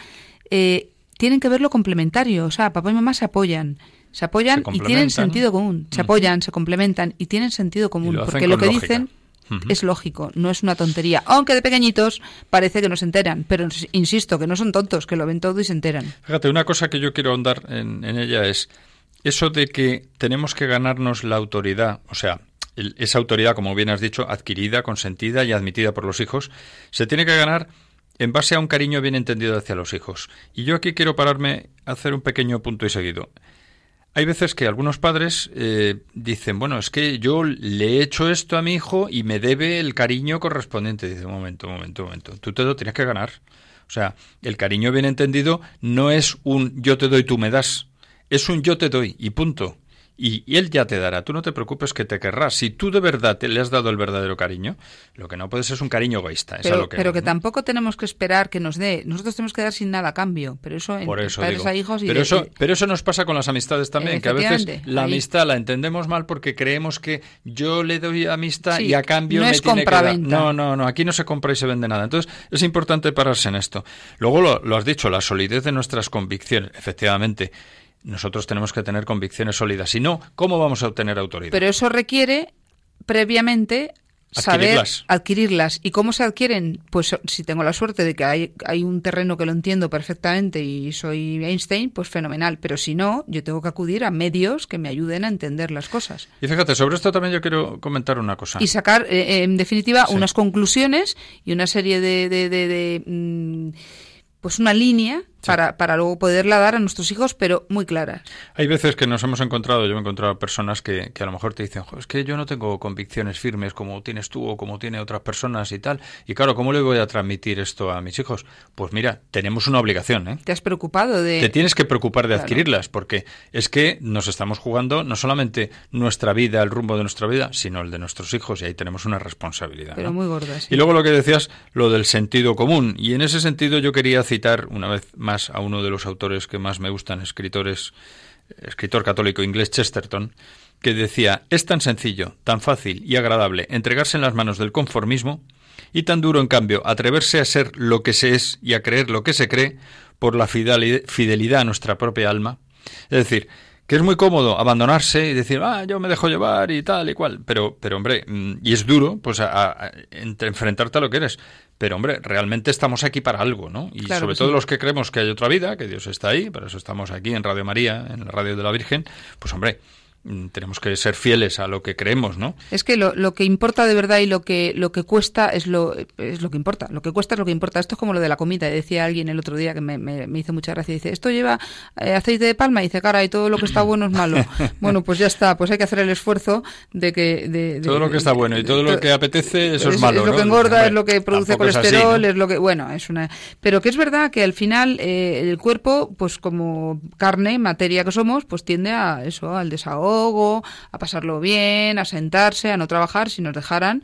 eh, tienen que ver lo complementario. O sea, papá y mamá se apoyan. Se apoyan Se y tienen sentido común. Se apoyan, se complementan y tienen sentido común. lo porque lo que lógica. dicen Es lógico, no es una tontería. Aunque de pequeñitos parece que no se enteran. Pero ins- insisto, que no son tontos, que lo ven todo y se enteran. Fíjate, una cosa que yo quiero ahondar en, en ella es eso de que tenemos que ganarnos la autoridad, o sea, el- esa autoridad, como bien has dicho, adquirida, consentida y admitida por los hijos, se tiene que ganar en base a un cariño bien entendido hacia los hijos. Y yo aquí quiero pararme a hacer un pequeño punto y seguido. Hay veces que algunos padres eh, dicen, bueno, es que yo le he hecho esto a mi hijo y me debe el cariño correspondiente. Dice, un momento, un momento, un momento. Tú te lo tienes que ganar. O sea, el cariño bien entendido no es un yo te doy, tú me das. Es un yo te doy y punto. Y, y él ya te dará. Tú no te preocupes que te querrás. Si tú de verdad te le has dado el verdadero cariño, lo que no puedes es un cariño egoísta. es a Pero, lo que, pero que ¿no? tampoco tenemos que esperar que nos dé. Nosotros tenemos que dar sin nada a cambio. Pero eso en Por eso padres digo. a hijos y pero, de- eso, y- pero eso nos pasa con las amistades también, que a veces la ahí. amistad la entendemos mal porque creemos que yo le doy amistad Sí, y a cambio no me es tiene que dar. No, no, no, aquí no se compra y se vende nada. Entonces es importante pararse en esto. Luego lo, lo has dicho, la solidez de nuestras convicciones. Efectivamente, nosotros tenemos que tener convicciones sólidas. Si no, ¿cómo vamos a obtener autoridad? Pero eso requiere previamente saber Adquirirlas. adquirirlas. ¿Y cómo se adquieren? Pues si tengo la suerte de que hay, hay un terreno que lo entiendo perfectamente y soy Einstein, pues fenomenal. Pero si no, yo tengo que acudir a medios que me ayuden a entender las cosas. Y fíjate, sobre esto también yo quiero comentar una cosa. Y sacar, eh, eh, en definitiva, Sí. unas conclusiones y una serie de... de- de- de, mm, pues una línea para, para luego poderla dar a nuestros hijos, pero muy claras. Hay veces que nos hemos encontrado, yo me he encontrado personas que, que a lo mejor te dicen, "Jo, es que yo no tengo convicciones firmes como tienes tú o como tiene otras personas y tal. Y claro, ¿cómo le voy a transmitir esto a mis hijos? Pues mira, tenemos una obligación, ¿eh? ¿Te has preocupado de...? Te tienes que preocupar de Claro. adquirirlas, porque es que nos estamos jugando no solamente nuestra vida, el rumbo de nuestra vida, sino el de nuestros hijos, y ahí tenemos una responsabilidad. Pero ¿no? muy gorda, sí. Y luego lo que decías, lo del sentido común. Y en ese sentido yo quería citar una vez más a uno de los autores que más me gustan, escritores, escritor católico inglés Chesterton, que decía, es tan sencillo, tan fácil y agradable entregarse en las manos del conformismo y tan duro, en cambio, atreverse a ser lo que se es y a creer lo que se cree por la fideli- fidelidad a nuestra propia alma. Es decir, que es muy cómodo abandonarse y decir, ah, yo me dejo llevar y tal y cual. Pero, pero hombre, mm, y es duro, pues, a, enfrentarte a lo que eres. Pero, hombre, realmente estamos aquí para algo, ¿no? Y Claro sobre todo sí. los que creemos que hay otra vida, que Dios está ahí, por eso estamos aquí en Radio María, en la Radio de la Virgen, pues, hombre, tenemos que ser fieles a lo que creemos, ¿no? Es que lo, lo que importa de verdad y lo que lo que cuesta es lo es lo que importa. Lo que cuesta es lo que importa. Esto es como lo de la comida. Decía alguien el otro día que me, me- me hizo mucha gracia. Dice, esto lleva eh, aceite de palma. Y dice, cara, y todo lo que está bueno es malo. bueno, pues ya está. Pues hay que hacer el esfuerzo de que... de- de- Todo lo que está bueno y todo lo que apetece, eso es, malo, Es lo ¿no? que engorda, es lo que produce tampoco es así, colesterol, ¿no? es lo que... Bueno, es una... Pero que es verdad que al final eh, el cuerpo, pues como carne, materia que somos, pues tiende a eso, al desahogo, a pasarlo bien, a sentarse, a no trabajar. Si nos dejaran,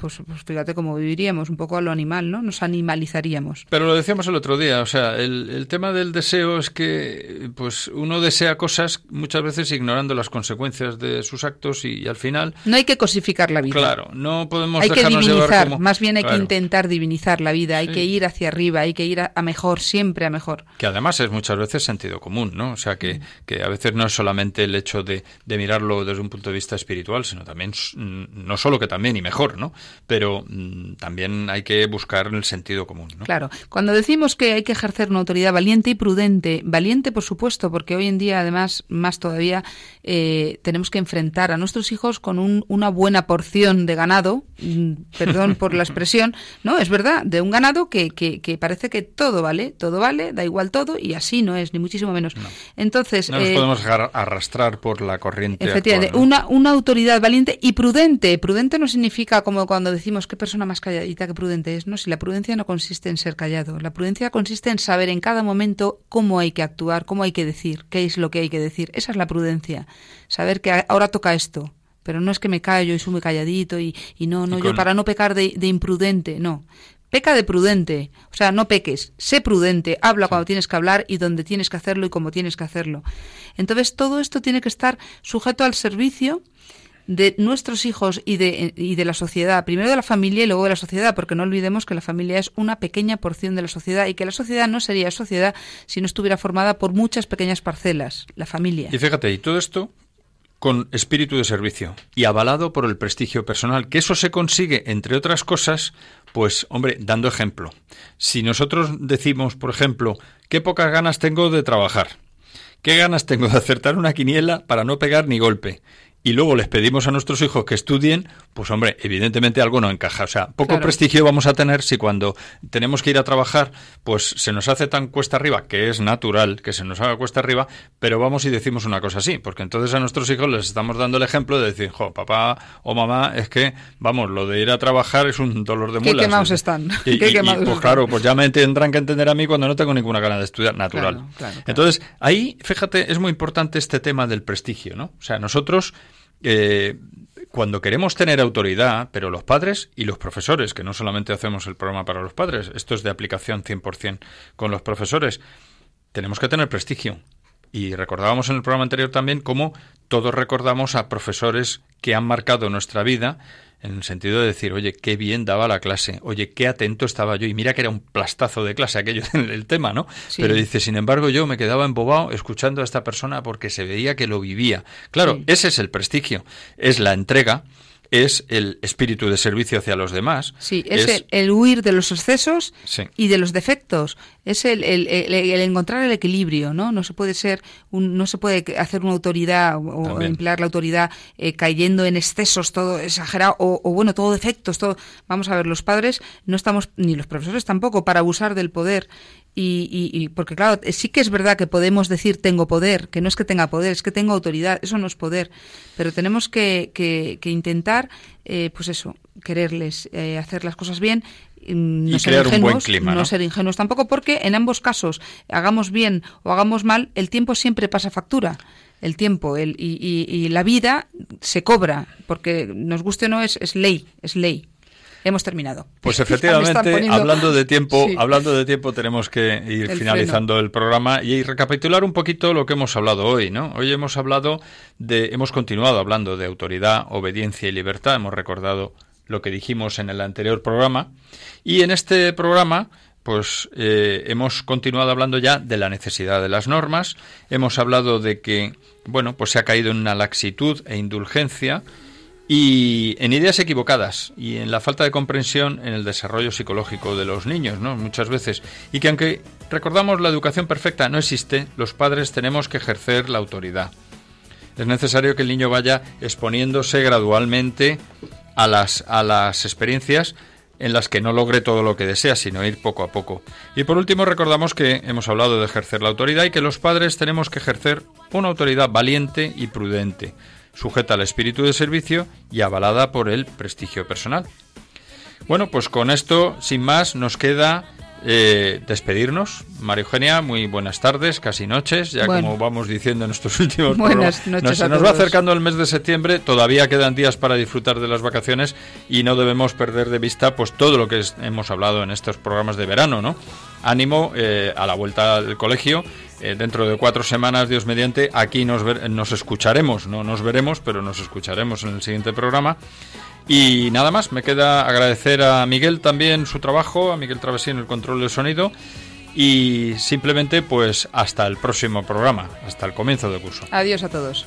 pues, pues fíjate cómo viviríamos, un poco a lo animal, ¿no? Nos animalizaríamos. Pero lo decíamos el otro día, o sea, el, el tema del deseo es que pues uno desea cosas muchas veces ignorando las consecuencias de sus actos y, al final, No hay que cosificar la vida. claro, no podemos hay que dejarnos divinizar, como- más bien hay que Claro. intentar divinizar la vida, hay Sí. que ir hacia arriba, hay que ir a, a mejor, siempre a mejor. Que además es muchas veces sentido común, ¿no? O sea, Mm. que, que a veces no es solamente el hecho de, de mirarlo desde un punto de vista espiritual, sino también, no solo que también y mejor, ¿no? Pero mm, también hay que buscar el sentido común, ¿no? Claro, cuando decimos que hay que ejercer una autoridad valiente y prudente, valiente por supuesto, porque hoy en día además más todavía eh, tenemos que enfrentar a nuestros hijos con un- una buena porción de ganado, mm, perdón por la expresión, no, es verdad, de un ganado que, que, que parece que todo vale, todo vale, da igual todo y así no es, ni muchísimo menos. Entonces, No nos eh, podemos arrastrar por la corriente Efectivamente, actual, ¿no? una, una autoridad valiente y prudente. Prudente no significa como cuando decimos qué persona más calladita que prudente es. No, si la prudencia no consiste en ser callado. La prudencia consiste en saber en cada momento cómo hay que actuar, cómo hay que decir, qué es lo que hay que decir. Esa es la prudencia. Saber que ahora toca esto. Pero no es que me callo y muy calladito y, y no, no, Y yo para no pecar de, de imprudente, no. Peca de prudente, o sea, no peques, sé prudente, habla cuando tienes que hablar y donde tienes que hacerlo y cómo tienes que hacerlo. Entonces, todo esto tiene que estar sujeto al servicio de nuestros hijos y de, y de la sociedad, primero de la familia y luego de la sociedad, porque no olvidemos que la familia es una pequeña porción de la sociedad y que la sociedad no sería sociedad si no estuviera formada por muchas pequeñas parcelas, la familia. Y fíjate, y todo esto con espíritu de servicio y avalado por el prestigio personal, que eso se consigue, entre otras cosas, pues, hombre, dando ejemplo. Si nosotros decimos, por ejemplo, qué pocas ganas tengo de trabajar, qué ganas tengo de acertar una quiniela para no pegar ni golpe, y luego les pedimos a nuestros hijos que estudien, pues hombre, evidentemente algo no encaja. O sea, poco Claro. prestigio vamos a tener si cuando tenemos que ir a trabajar, pues se nos hace tan cuesta arriba, que es natural que se nos haga cuesta arriba, pero vamos y decimos una cosa así, porque entonces a nuestros hijos les estamos dando el ejemplo de decir, jo, papá o mamá, es que, vamos, lo de ir a trabajar es un dolor de Qué muelas. quemados están. Y, Qué y- y, quemados pues están. claro, pues ya me tendrán que entender a mí cuando no tengo ninguna gana de estudiar, natural. Claro, claro, claro. Entonces, ahí, fíjate, es muy importante este tema del prestigio, ¿no? O sea, nosotros, eh, cuando queremos tener autoridad, pero los padres y los profesores, que no solamente hacemos el programa para los padres, esto es de aplicación 100% con los profesores, tenemos que tener prestigio. Y recordábamos en el programa anterior también cómo todos recordamos a profesores que han marcado nuestra vida en el sentido de decir, oye, qué bien daba la clase, oye, qué atento estaba yo, y mira que era un plastazo de clase aquello en el tema, ¿no? Sí. Pero dice, sin embargo, yo me quedaba embobado escuchando a esta persona porque se veía que lo vivía. Claro, Sí. ese es el prestigio, es la entrega, es el espíritu de servicio hacia los demás. Sí, es, el, el huir de los excesos Sí. y de los defectos. Es el, el- encontrar el equilibrio, ¿no? No se puede ser, un- no se puede hacer una autoridad o, o También. emplear la autoridad eh, cayendo en excesos, todo exagerado o, o, bueno, todo defectos, todo. Vamos a ver, los padres no estamos ni los profesores tampoco para abusar del poder y, y- y- porque claro, eh, sí que es verdad que podemos decir tengo poder, que no es que tenga poder, es que tengo autoridad, eso no es poder, pero tenemos que, que- que intentar, eh, pues eso, quererles, eh, hacer las cosas bien, mm, no Y ser crear un buen ingenuos, clima, ¿no? ser ingenuos tampoco, porque en ambos casos, hagamos bien o hagamos mal, el tiempo siempre pasa factura. El tiempo el, y, y- y la vida se cobra, porque nos guste o no, es, es ley, es ley. Hemos terminado. Pues efectivamente, poniendo- hablando de tiempo, Sí. hablando de tiempo, tenemos que ir El finalizando el programa y recapitular un poquito lo que hemos hablado hoy, ¿no? Hoy hemos hablado de, hemos continuado hablando de autoridad, obediencia y libertad. Hemos recordado lo que dijimos en el anterior programa y en este programa. Pues eh, hemos continuado hablando ya de la necesidad de las normas. Hemos hablado de que, bueno, pues se ha caído en una laxitud e indulgencia y en ideas equivocadas y en la falta de comprensión en el desarrollo psicológico de los niños, ¿no? Muchas veces. Y que aunque recordamos la educación perfecta no existe, los padres tenemos que ejercer la autoridad. Es necesario que el niño vaya exponiéndose gradualmente a las, a las experiencias en las que no logre todo lo que desea, sino ir poco a poco. Y por último recordamos que hemos hablado de ejercer la autoridad y que los padres tenemos que ejercer una autoridad valiente y prudente, sujeta al espíritu de servicio y avalada por el prestigio personal. Bueno, pues con esto, sin más, nos queda eh, despedirnos. María Eugenia, muy buenas tardes, casi noches, ya Bueno. como vamos diciendo en estos últimos Buenas programas. noches Nos, se nos va acercando el mes de septiembre, todavía quedan días para disfrutar de las vacaciones y no debemos perder de vista pues todo lo que es- hemos hablado en estos programas de verano, ¿no? Ánimo eh, a la vuelta al colegio. eh, dentro de cuatro semanas, Dios mediante, aquí nos, ver- nos escucharemos, no nos veremos, pero nos escucharemos en el siguiente programa. Y nada más, me queda agradecer a Miguel también su trabajo, a Miguel Travesí en el control del sonido. Y simplemente, pues hasta el próximo programa, hasta el comienzo del curso. Adiós a todos.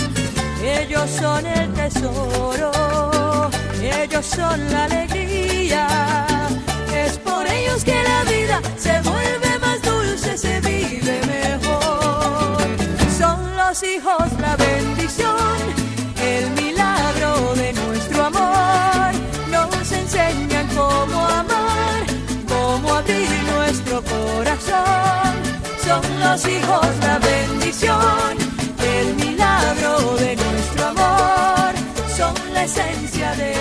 Ellos son el tesoro ellos son la alegría. Es por ellos que la vida se vuelve más dulce, se vive mejor. Son los hijos la bendición, el milagro de nuestro amor. Nos enseñan cómo amar, cómo abrir nuestro corazón. Son los hijos la bendición, son la esencia de